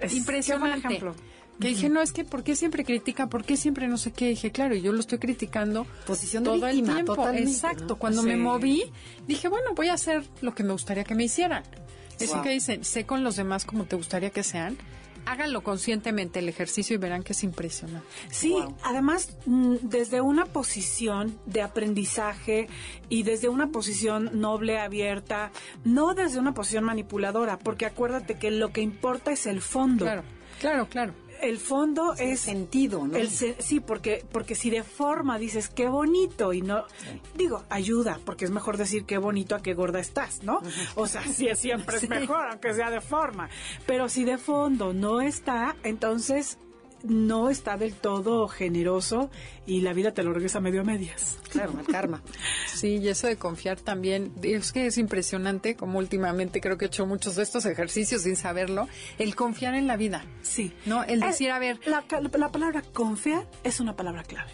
Es- impresionante. qué buen ejemplo. Que dije, no, es que ¿por qué siempre critica? ¿Por qué siempre no sé qué? Dije, claro, y yo lo estoy criticando Posición de todo el víctima, tiempo. totalmente, Exacto. ¿no? Cuando me moví, dije, bueno, voy a hacer lo que me gustaría que me hicieran. Eso Wow. que dicen, sé con los demás como te gustaría que sean. Háganlo conscientemente el ejercicio y verán que es impresionante. Sí, Wow. además mm, desde una posición de aprendizaje y desde una posición noble, abierta, no desde una posición manipuladora, porque acuérdate que lo que importa es el fondo. Claro, claro, claro. El fondo es sentido, ¿no? el sí, porque porque si de forma dices qué bonito y no digo ayuda, porque es mejor decir qué bonito a qué gorda estás, ¿no? O sea, sí siempre es mejor aunque sea de forma, pero si de fondo no está, entonces no está del todo generoso y la vida te lo regresa medio a medias. Claro, el karma. Sí, y eso de confiar también, es que es impresionante, como últimamente creo que he hecho muchos de estos ejercicios sin saberlo, el confiar en la vida. Sí. No, el Eh, decir, a ver, la, la palabra confiar es una palabra clave.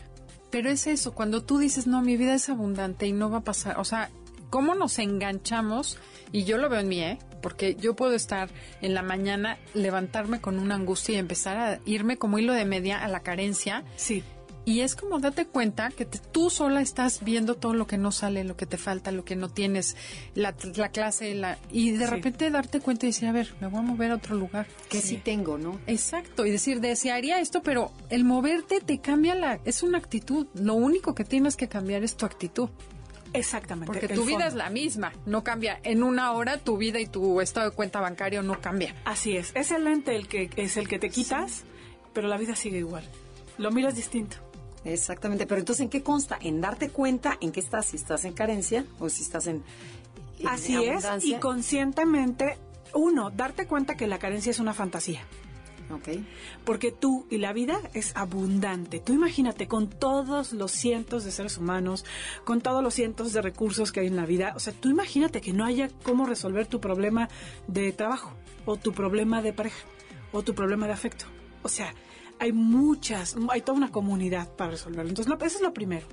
Pero es eso, cuando tú dices, no, mi vida es abundante y no va a pasar, o sea, ¿cómo nos enganchamos? Y yo lo veo en mí, ¿eh? Porque yo puedo estar en la mañana, levantarme con una angustia y empezar a irme como hilo de media a la carencia. Sí. Y es como date cuenta que te- tú sola estás viendo todo lo que no sale, lo que te falta, lo que no tienes, la, la clase, la, y de Sí. repente darte cuenta y decir, a ver, me voy a mover a otro lugar. Que sí tengo, ¿no? Exacto, y decir, desearía esto, pero el moverte te cambia la... Es una actitud, lo único que tienes que cambiar es tu actitud, Exactamente. porque tu vida es la misma, no cambia. En una hora tu vida y tu estado de cuenta bancario no cambia. Así es. Es el lente el que es el que te quitas, pero la vida sigue igual. Lo miras distinto. Exactamente. Pero entonces, ¿en qué consta? En darte cuenta en qué estás, si estás en carencia o si estás en. en Así es. Y conscientemente, uno, darte cuenta que la carencia es una fantasía. Ok. Porque tú y la vida es abundante. Tú imagínate con todos los cientos de seres humanos, con todos los cientos de recursos que hay en la vida. O sea, tú imagínate que no haya cómo resolver tu problema de trabajo, o tu problema de pareja, o tu problema de afecto. O sea, hay muchas, hay toda una comunidad para resolverlo. Entonces, lo- eso es lo primero.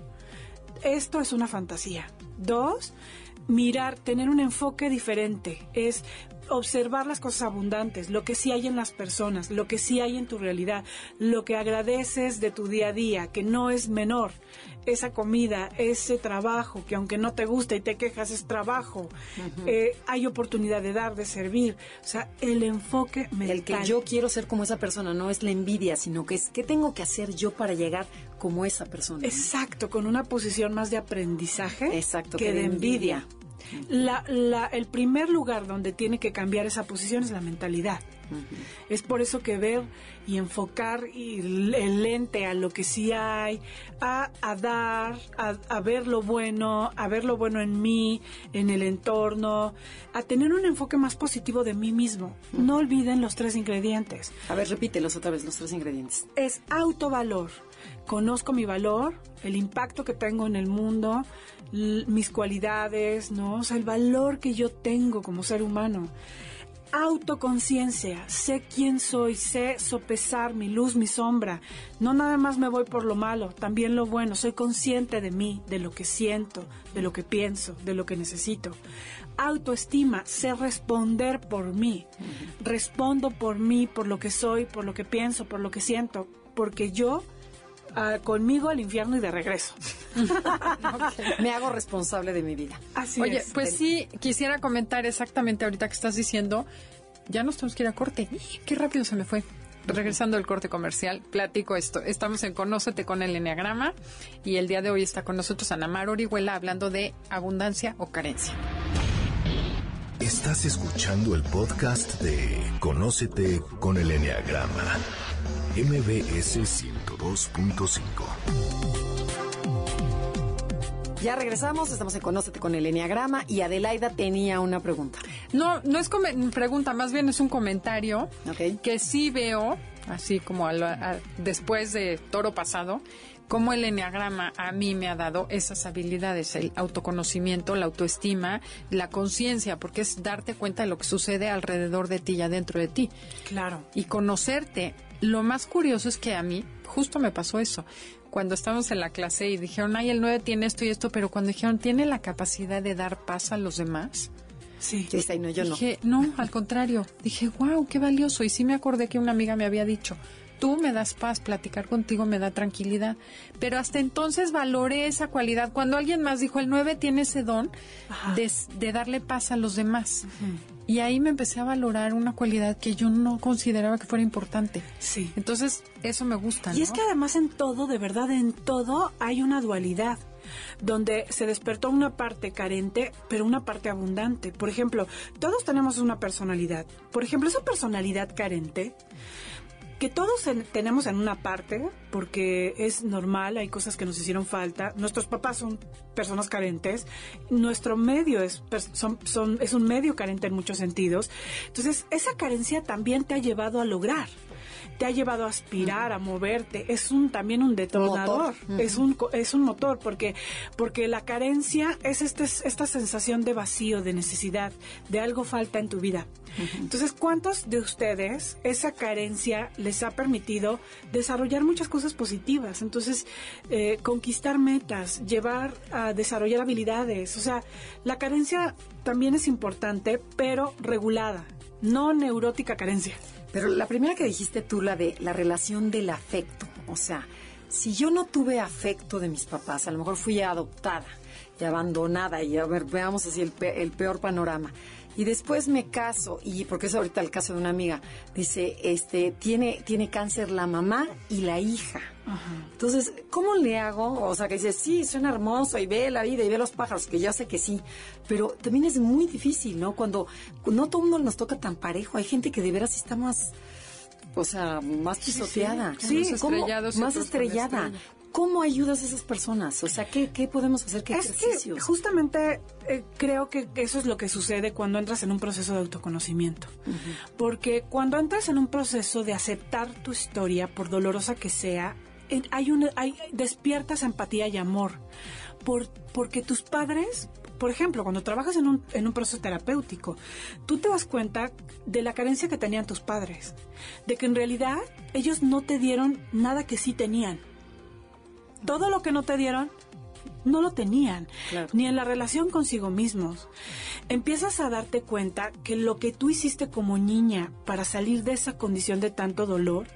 Esto es una fantasía. Dos, mirar, tener un enfoque diferente. Es observar las cosas abundantes, lo que sí hay en las personas, lo que sí hay en tu realidad, lo que agradeces de tu día a día, que no es menor. Esa comida, ese trabajo, que aunque no te gusta y te quejas, es trabajo. Eh, hay oportunidad de dar, de servir. O sea, el enfoque mental. El que yo quiero ser como esa persona no es la envidia, sino que es qué tengo que hacer yo para llegar como esa persona. Exacto, con una posición más de aprendizaje Exacto, que, que de de envidia. envidia. La- la- el primer lugar donde tiene que cambiar esa posición es la mentalidad. Es por eso que ver y enfocar y el lente a lo que sí hay, a, a dar, a, a ver lo bueno, a ver lo bueno en mí, en el entorno, a tener un enfoque más positivo de mí mismo. No olviden los tres ingredientes A ver, repítelos otra vez, los tres ingredientes. es autovalor. Conozco mi valor, el impacto que tengo en el mundo, mis cualidades, ¿no? El valor que yo tengo como ser humano. Autoconciencia, sé quién soy, sé sopesar mi luz, mi sombra. No nada más me voy por lo malo, también lo bueno. Soy consciente de mí, de lo que siento, de lo que pienso, de lo que necesito. Autoestima, sé responder por mí. Respondo por mí, por lo que soy, por lo que pienso, por lo que siento, porque yo conmigo al infierno y de regreso. Me hago responsable de mi vida. Así Oye, es. pues sí, quisiera comentar exactamente ahorita que estás diciendo, ya nos tenemos que ir a corte. Qué rápido se me fue. Regresando del corte comercial, platico esto. Estamos en Conócete con el Enneagrama y el día de hoy está con nosotros Ana Mar Orihuela hablando de abundancia o carencia. Estás escuchando el podcast de Conócete con el Enneagrama. MBS 102.5. Ya regresamos, estamos en Conócete con el Enneagrama y Adelaida tenía una pregunta. No, no es come- pregunta, más bien es un comentario Ok. que sí veo, así como a lo- a- después de Toro Pasado, cómo el enneagrama a mí me ha dado esas habilidades, el autoconocimiento, la autoestima, la conciencia, porque es darte cuenta de lo que sucede alrededor de ti y adentro de ti. Claro. Y conocerte. Lo más curioso es que a mí justo me pasó eso. Cuando estábamos en la clase y dijeron, ay, el 9 tiene esto y esto, pero cuando dijeron, tiene la capacidad de dar paz a los demás, Sí. Y ahí no, yo no. Dije, no, al contrario. Dije, wow, qué valioso. Y sí me acordé que una amiga me había dicho, tú me das paz, platicar contigo me da tranquilidad. Pero hasta entonces valoré esa cualidad. Cuando alguien más dijo, el 9 tiene ese don de, de darle paz a los demás. Y ahí me empecé a valorar una cualidad que yo no consideraba que fuera importante. Sí. Entonces, eso me gusta. Y es que además en todo, de verdad, en todo hay una dualidad donde se despertó una parte carente, pero una parte abundante. Por ejemplo, todos tenemos una personalidad. Por ejemplo, esa personalidad carente que todos tenemos en una parte, porque es normal, hay cosas que nos hicieron falta. Nuestros papás son personas carentes, nuestro medio es, son, es un medio carente en muchos sentidos. Entonces, esa carencia también te ha llevado a lograr te ha llevado a aspirar, a moverte, es un también un detonador, es un es un motor porque porque la carencia es este, esta sensación de vacío, de necesidad, de algo falta en tu vida. Entonces, ¿cuántos de ustedes esa carencia les ha permitido desarrollar muchas cosas positivas? Entonces, eh, conquistar metas, llevar a desarrollar habilidades, o sea, la carencia también es importante, pero regulada, no neurótica carencia. Pero la primera que dijiste tú, la de la relación del afecto, o sea, si yo no tuve afecto de mis papás, a lo mejor fui adoptada y abandonada, y a ver, veamos así el, el peor panorama. Y después me caso y porque es ahorita el caso de una amiga dice este tiene tiene cáncer la mamá y la hija entonces cómo le hago o sea que dice sí suena hermoso y ve la vida y ve los pájaros que ya sé que sí pero también es muy difícil no cuando no todo mundo nos toca tan parejo hay gente que de veras está más o sea, más pisoteada. Sí, más estrellada. ¿Cómo ayudas a esas personas? O sea, ¿qué, podemos hacer? ¿Qué es ejercicios? Que justamente eh, creo que eso es lo que sucede cuando entras en un proceso de autoconocimiento. Porque cuando entras en un proceso de aceptar tu historia, por dolorosa que sea, hay una, hay, despiertas empatía y amor. Por, porque tus padres, por ejemplo, cuando trabajas en un, en un proceso terapéutico, tú te das cuenta de la carencia que tenían tus padres, de que en realidad ellos no te dieron nada que sí tenían todo lo que no te dieron, no lo tenían, ni en la relación consigo mismos. Empiezas a darte cuenta que lo que tú hiciste como niña para salir de esa condición de tanto dolor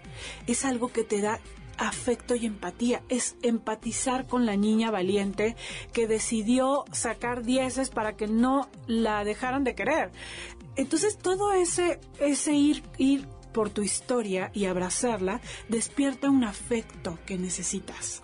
es algo que te da afecto y empatía, es empatizar con la niña valiente que decidió sacar dieces para que no la dejaran de querer. Entonces todo ese, ese ir, ir por tu historia y abrazarla, despierta un afecto que necesitas.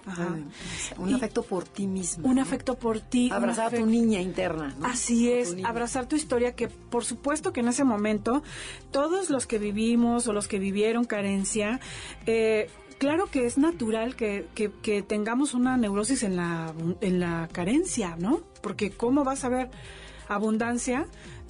un afecto por ti mismo. Un afecto por ti. Abrazar a tu niña interna. Así es, abrazar tu historia que por supuesto que en ese momento todos los que vivimos o los que vivieron carencia, eh, claro que es natural que, que, tengamos una neurosis en la, en la carencia, ¿no? Porque ¿cómo vas a ver abundancia?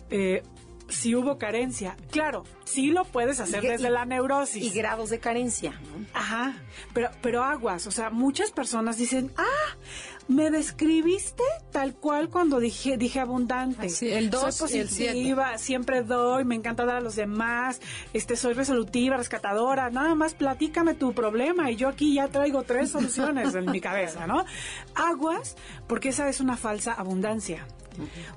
Eh, si hubo carencia. Claro, sí lo puedes hacer desde la neurosis. Y grados de carencia. Ajá, pero, pero aguas, o sea, muchas personas dicen, ah, me describiste tal cual cuando dije, dije abundante. Sí, el 2 soy positiva, siempre doy, me encanta dar a los demás, este, soy resolutiva, rescatadora, nada más platícame tu problema y yo aquí ya traigo tres soluciones en mi cabeza, ¿no? Aguas, porque esa es una falsa abundancia.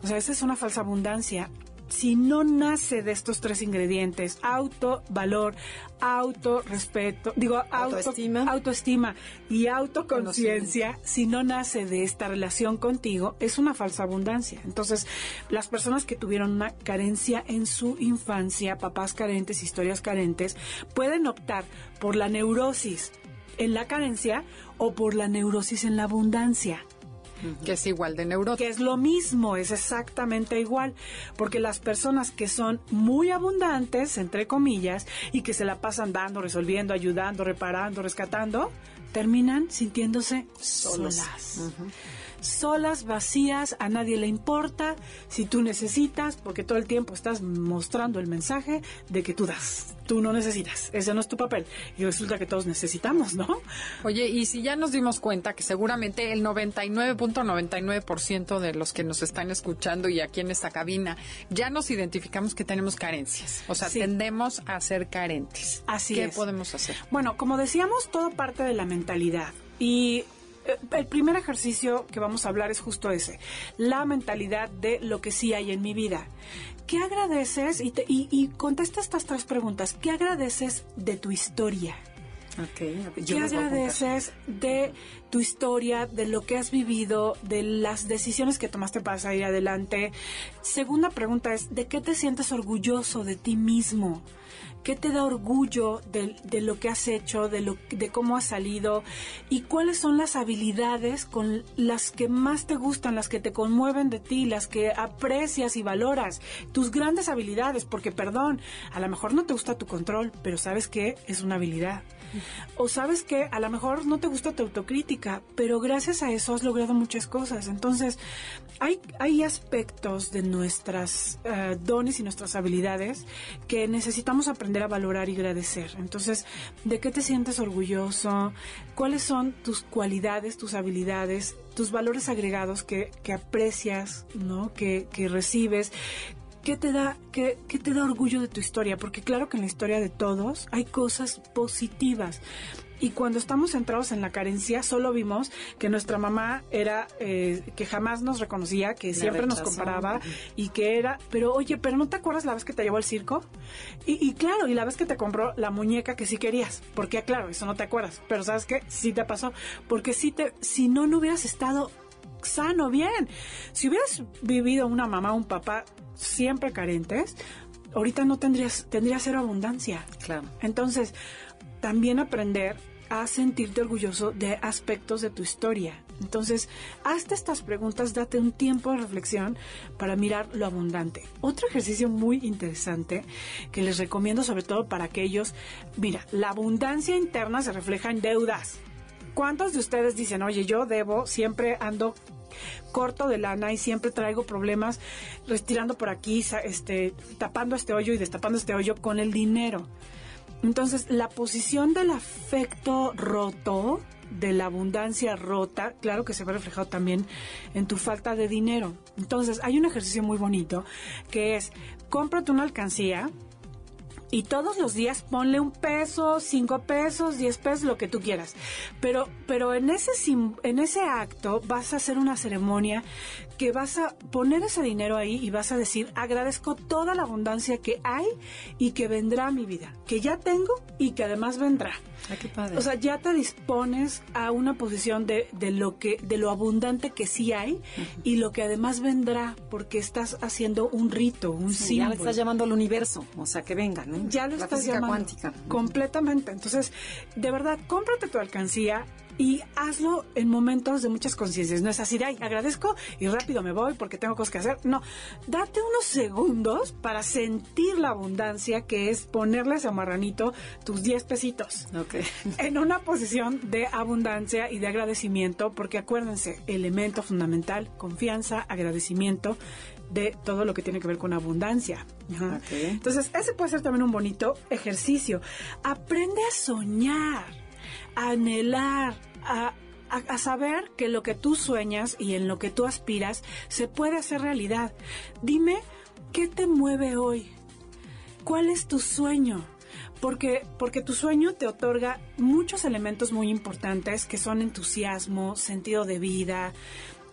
O sea, esa es una falsa abundancia si no nace de estos tres ingredientes, auto, valor, auto, respeto, digo, autoestima, autoestima y autoconciencia, si no nace de esta relación contigo, es una falsa abundancia. Entonces, las personas que tuvieron una carencia en su infancia, papás carentes, historias carentes, pueden optar por la neurosis en la carencia o por la neurosis en la abundancia. Que es igual de neurótico. Que es lo mismo, es exactamente igual. Porque las personas que son muy abundantes, entre comillas, y que se la pasan dando, resolviendo, ayudando, reparando, rescatando, terminan sintiéndose solas solas, vacías, a nadie le importa, si tú necesitas, porque todo el tiempo estás mostrando el mensaje de que tú das, tú no necesitas, ese no es tu papel. Y resulta que todos necesitamos, ¿no? Oye, y si ya nos dimos cuenta que seguramente el 99.99% de los que nos están escuchando y aquí en esta cabina, ya nos identificamos que tenemos carencias, o sea, tendemos a ser carentes. Así ¿Qué podemos hacer? Bueno, como decíamos, todo parte de la mentalidad. Y el primer ejercicio que vamos a hablar es justo ese, la mentalidad de lo que sí hay en mi vida. ¿Qué agradeces? Y, y, contesta estas tres preguntas. ¿Qué agradeces de tu historia? Okay, ¿Qué agradeces de tu historia, de lo que has vivido, de las decisiones que tomaste para salir adelante? Segunda pregunta es, ¿de qué te sientes orgulloso de ti mismo? ¿Qué te da orgullo de, lo que has hecho, de, lo, de cómo has salido? ¿Y cuáles son las habilidades con las que más te gustan, las que te conmueven de ti, las que aprecias y valoras? Tus grandes habilidades, porque perdón, a lo mejor no te gusta tu control, pero sabes que es una habilidad. O sabes que a lo mejor no te gusta tu autocrítica, pero gracias a eso has logrado muchas cosas. Entonces, hay, hay aspectos de nuestras eh, dones y nuestras habilidades que necesitamos aprender a valorar y agradecer. Entonces, ¿de qué te sientes orgulloso? ¿Cuáles son tus cualidades, tus habilidades? tus valores agregados que, que aprecias, ¿no? Que, que recibes, ¿qué te da, qué, te da orgullo de tu historia? Porque claro que en la historia de todos hay cosas positivas. Y cuando estamos centrados en la carencia, solo vimos que nuestra mamá era, eh, que jamás nos reconocía, que siempre nos comparaba y que era, pero oye, pero ¿no te acuerdas la vez que te llevó al circo? Y, y, claro, y la vez que te compró la muñeca que sí querías, porque claro, eso no te acuerdas, pero ¿sabes qué? Sí te pasó, porque si te, si no, no hubieras estado sano, bien. Si hubieras vivido una mamá, un papá siempre carentes, ahorita no tendrías, tendría cero abundancia. Claro. Entonces, también aprender a sentirte orgulloso de aspectos de tu historia. Entonces, hazte estas preguntas, date un tiempo de reflexión para mirar lo abundante. Otro ejercicio muy interesante que les recomiendo sobre todo para aquellos, mira, la abundancia interna se refleja en deudas. ¿Cuántos de ustedes dicen, oye, yo debo, siempre ando corto de lana y siempre traigo problemas retirando por aquí, este, tapando este hoyo y destapando este hoyo con el dinero. Entonces, la posición del afecto roto, de la abundancia rota, claro que se ve reflejado también en tu falta de dinero. Entonces, hay un ejercicio muy bonito que es, cómprate una alcancía, y todos los días ponle un peso, cinco pesos, diez pesos, lo que tú quieras. Pero, pero en ese, en ese acto vas a hacer una ceremonia que vas a poner ese dinero ahí y vas a decir, agradezco toda la abundancia que hay y que vendrá a mi vida, que ya tengo y que además vendrá. qué padre. O sea, ya te dispones a una posición de, de lo que, de lo abundante que sí hay y lo que además vendrá, porque estás haciendo un rito, un sí, símbolo. Ya le estás llamando al universo, o sea, que venga, ¿no? Ya lo estás llamando. cuántica. Completamente. Entonces, de verdad, cómprate tu alcancía, y hazlo en momentos de muchas conciencias. No es así de, ay, agradezco y rápido me voy porque tengo cosas que hacer. No, date unos segundos para sentir la abundancia que es ponerle a marranito tus 10 pesitos. Okay. En una posición de abundancia y de agradecimiento, porque acuérdense, elemento fundamental, confianza, agradecimiento de todo lo que tiene que ver con abundancia. Entonces, ese puede ser también un bonito ejercicio. Aprende a soñar, a anhelar, a, saber que lo que tú sueñas y en lo que tú aspiras se puede hacer realidad. Dime, ¿qué te mueve hoy? ¿Cuál es tu sueño? Porque, porque tu sueño te otorga muchos elementos muy importantes que son entusiasmo, sentido de vida,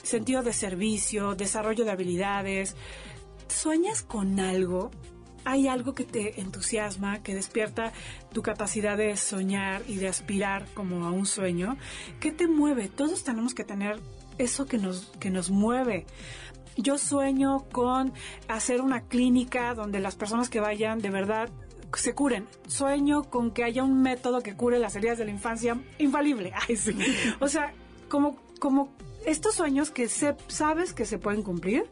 sentido de servicio, desarrollo de habilidades. ¿Sueñas con algo? Hay algo que te entusiasma, que despierta tu capacidad de soñar y de aspirar como a un sueño, ¿qué te mueve? Todos tenemos que tener eso que nos, que nos mueve. Yo sueño con hacer una clínica donde las personas que vayan de verdad se curen. Sueño con que haya un método que cure las heridas de la infancia infalible. Ay, sí. O sea, como, como estos sueños que se, sabes que se pueden cumplir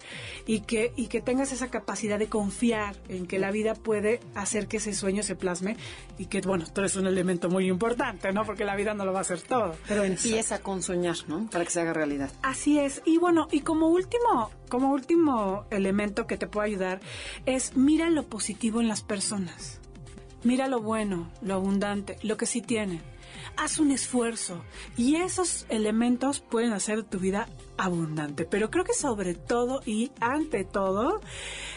y que, y que tengas esa capacidad de confiar en que la vida puede hacer que ese sueño se plasme y que, bueno, tú eres un elemento muy importante, ¿no? Porque la vida no lo va a hacer todo. Pero empieza con soñar, ¿no? Para que se haga realidad. Así es. Y bueno, y como último, como último elemento que te puede ayudar es mira lo positivo en las personas. Mira lo bueno, lo abundante, lo que sí tienen haz un esfuerzo. Y esos elementos pueden hacer tu vida abundante. Pero creo que sobre todo y ante todo,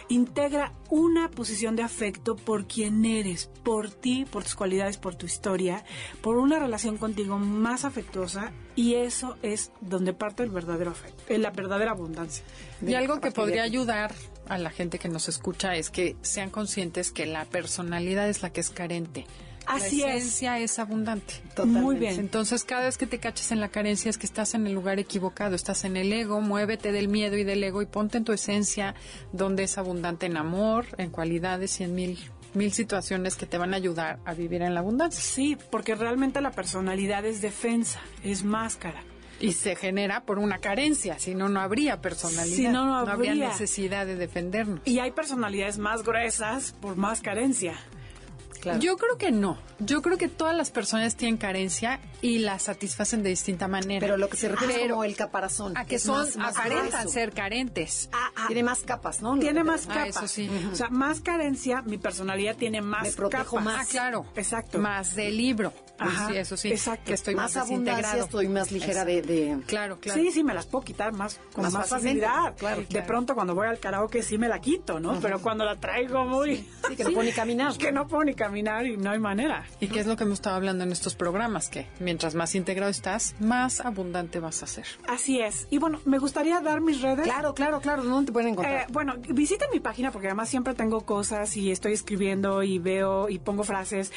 integra una posición de afecto por quien eres, por ti, por tus cualidades, por tu historia, por una relación contigo más afectuosa y eso es donde parte el verdadero afecto, la verdadera abundancia. Y algo que podría ayudar a la gente que nos escucha es que sean conscientes que la personalidad es la que es carente. Así la esencia es. abundante. Muy bien. Entonces, cada vez que te caches en la carencia es que estás en el lugar equivocado, estás en el ego, muévete del miedo y del ego y ponte en tu esencia donde es abundante en amor, en cualidades y en mil mil situaciones que te van a ayudar a vivir en la abundancia. Sí, porque realmente la personalidad es defensa, es máscara. Y se genera por una carencia, si no, no habría personalidad. Si no, no habría necesidad de defendernos. Y hay personalidades más gruesas por más carencia. Yo creo que no. Yo creo que todas las personas tienen carencia y la satisfacen de distinta manera. Pero lo que se refiere es como el caparazón. A que son, aparentan ser carentes. Ah, ah. tiene más capas, ¿no? Tiene más ah, capas. eso sí. O sea, más carencia, mi personalidad tiene más Me protejo más. Ah, claro. Exacto. Más del libro. Pues Ajá, sí, eso sí. Exacto. Que estoy más, más abundancia, estoy más ligera de, Claro, claro. Sí, sí, me las puedo quitar más con más, facilidad. Claro, De pronto cuando voy al karaoke sí me la quito, ¿no? Pero cuando la traigo muy... Sí, que no puedo ni caminar. Que no puedo ni caminar y no hay manera. ¿Y qué es lo que hemos estado hablando en estos programas? Que mientras más integrado estás, más abundante vas a ser. Así es. Y bueno, me gustaría dar mis redes. Claro, claro, claro. ¿Dónde te pueden encontrar? Eh, bueno, visita mi página porque además siempre tengo cosas y estoy escribiendo y veo y pongo frases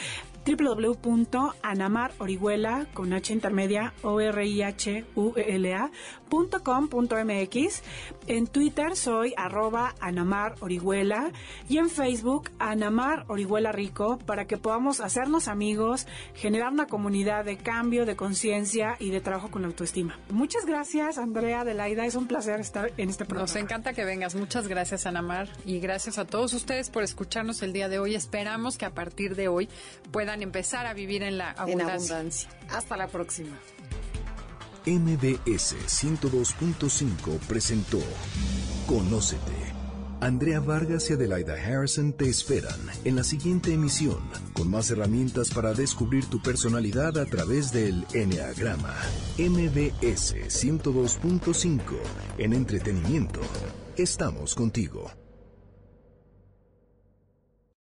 www.anamarorihuela con H intermedia o R I H U E L A .com.mx. En Twitter soy arroba Anamar Orihuela y en Facebook Anamar Orihuela Rico para que podamos hacernos amigos, generar una comunidad de cambio, de conciencia y de trabajo con la autoestima. Muchas gracias, Andrea Adelaida. Es un placer estar en este programa. Nos encanta que vengas. Muchas gracias, Anamar. Y gracias a todos ustedes por escucharnos el día de hoy. Esperamos que a partir de hoy puedan empezar a vivir en la abundancia. Hasta la próxima. MBS 102.5 presentó Conócete. Andrea Vargas y Adelaida Harrison te esperan en la siguiente emisión con más herramientas para descubrir tu personalidad a través del Enneagrama. MBS 102.5 en entretenimiento. Estamos contigo.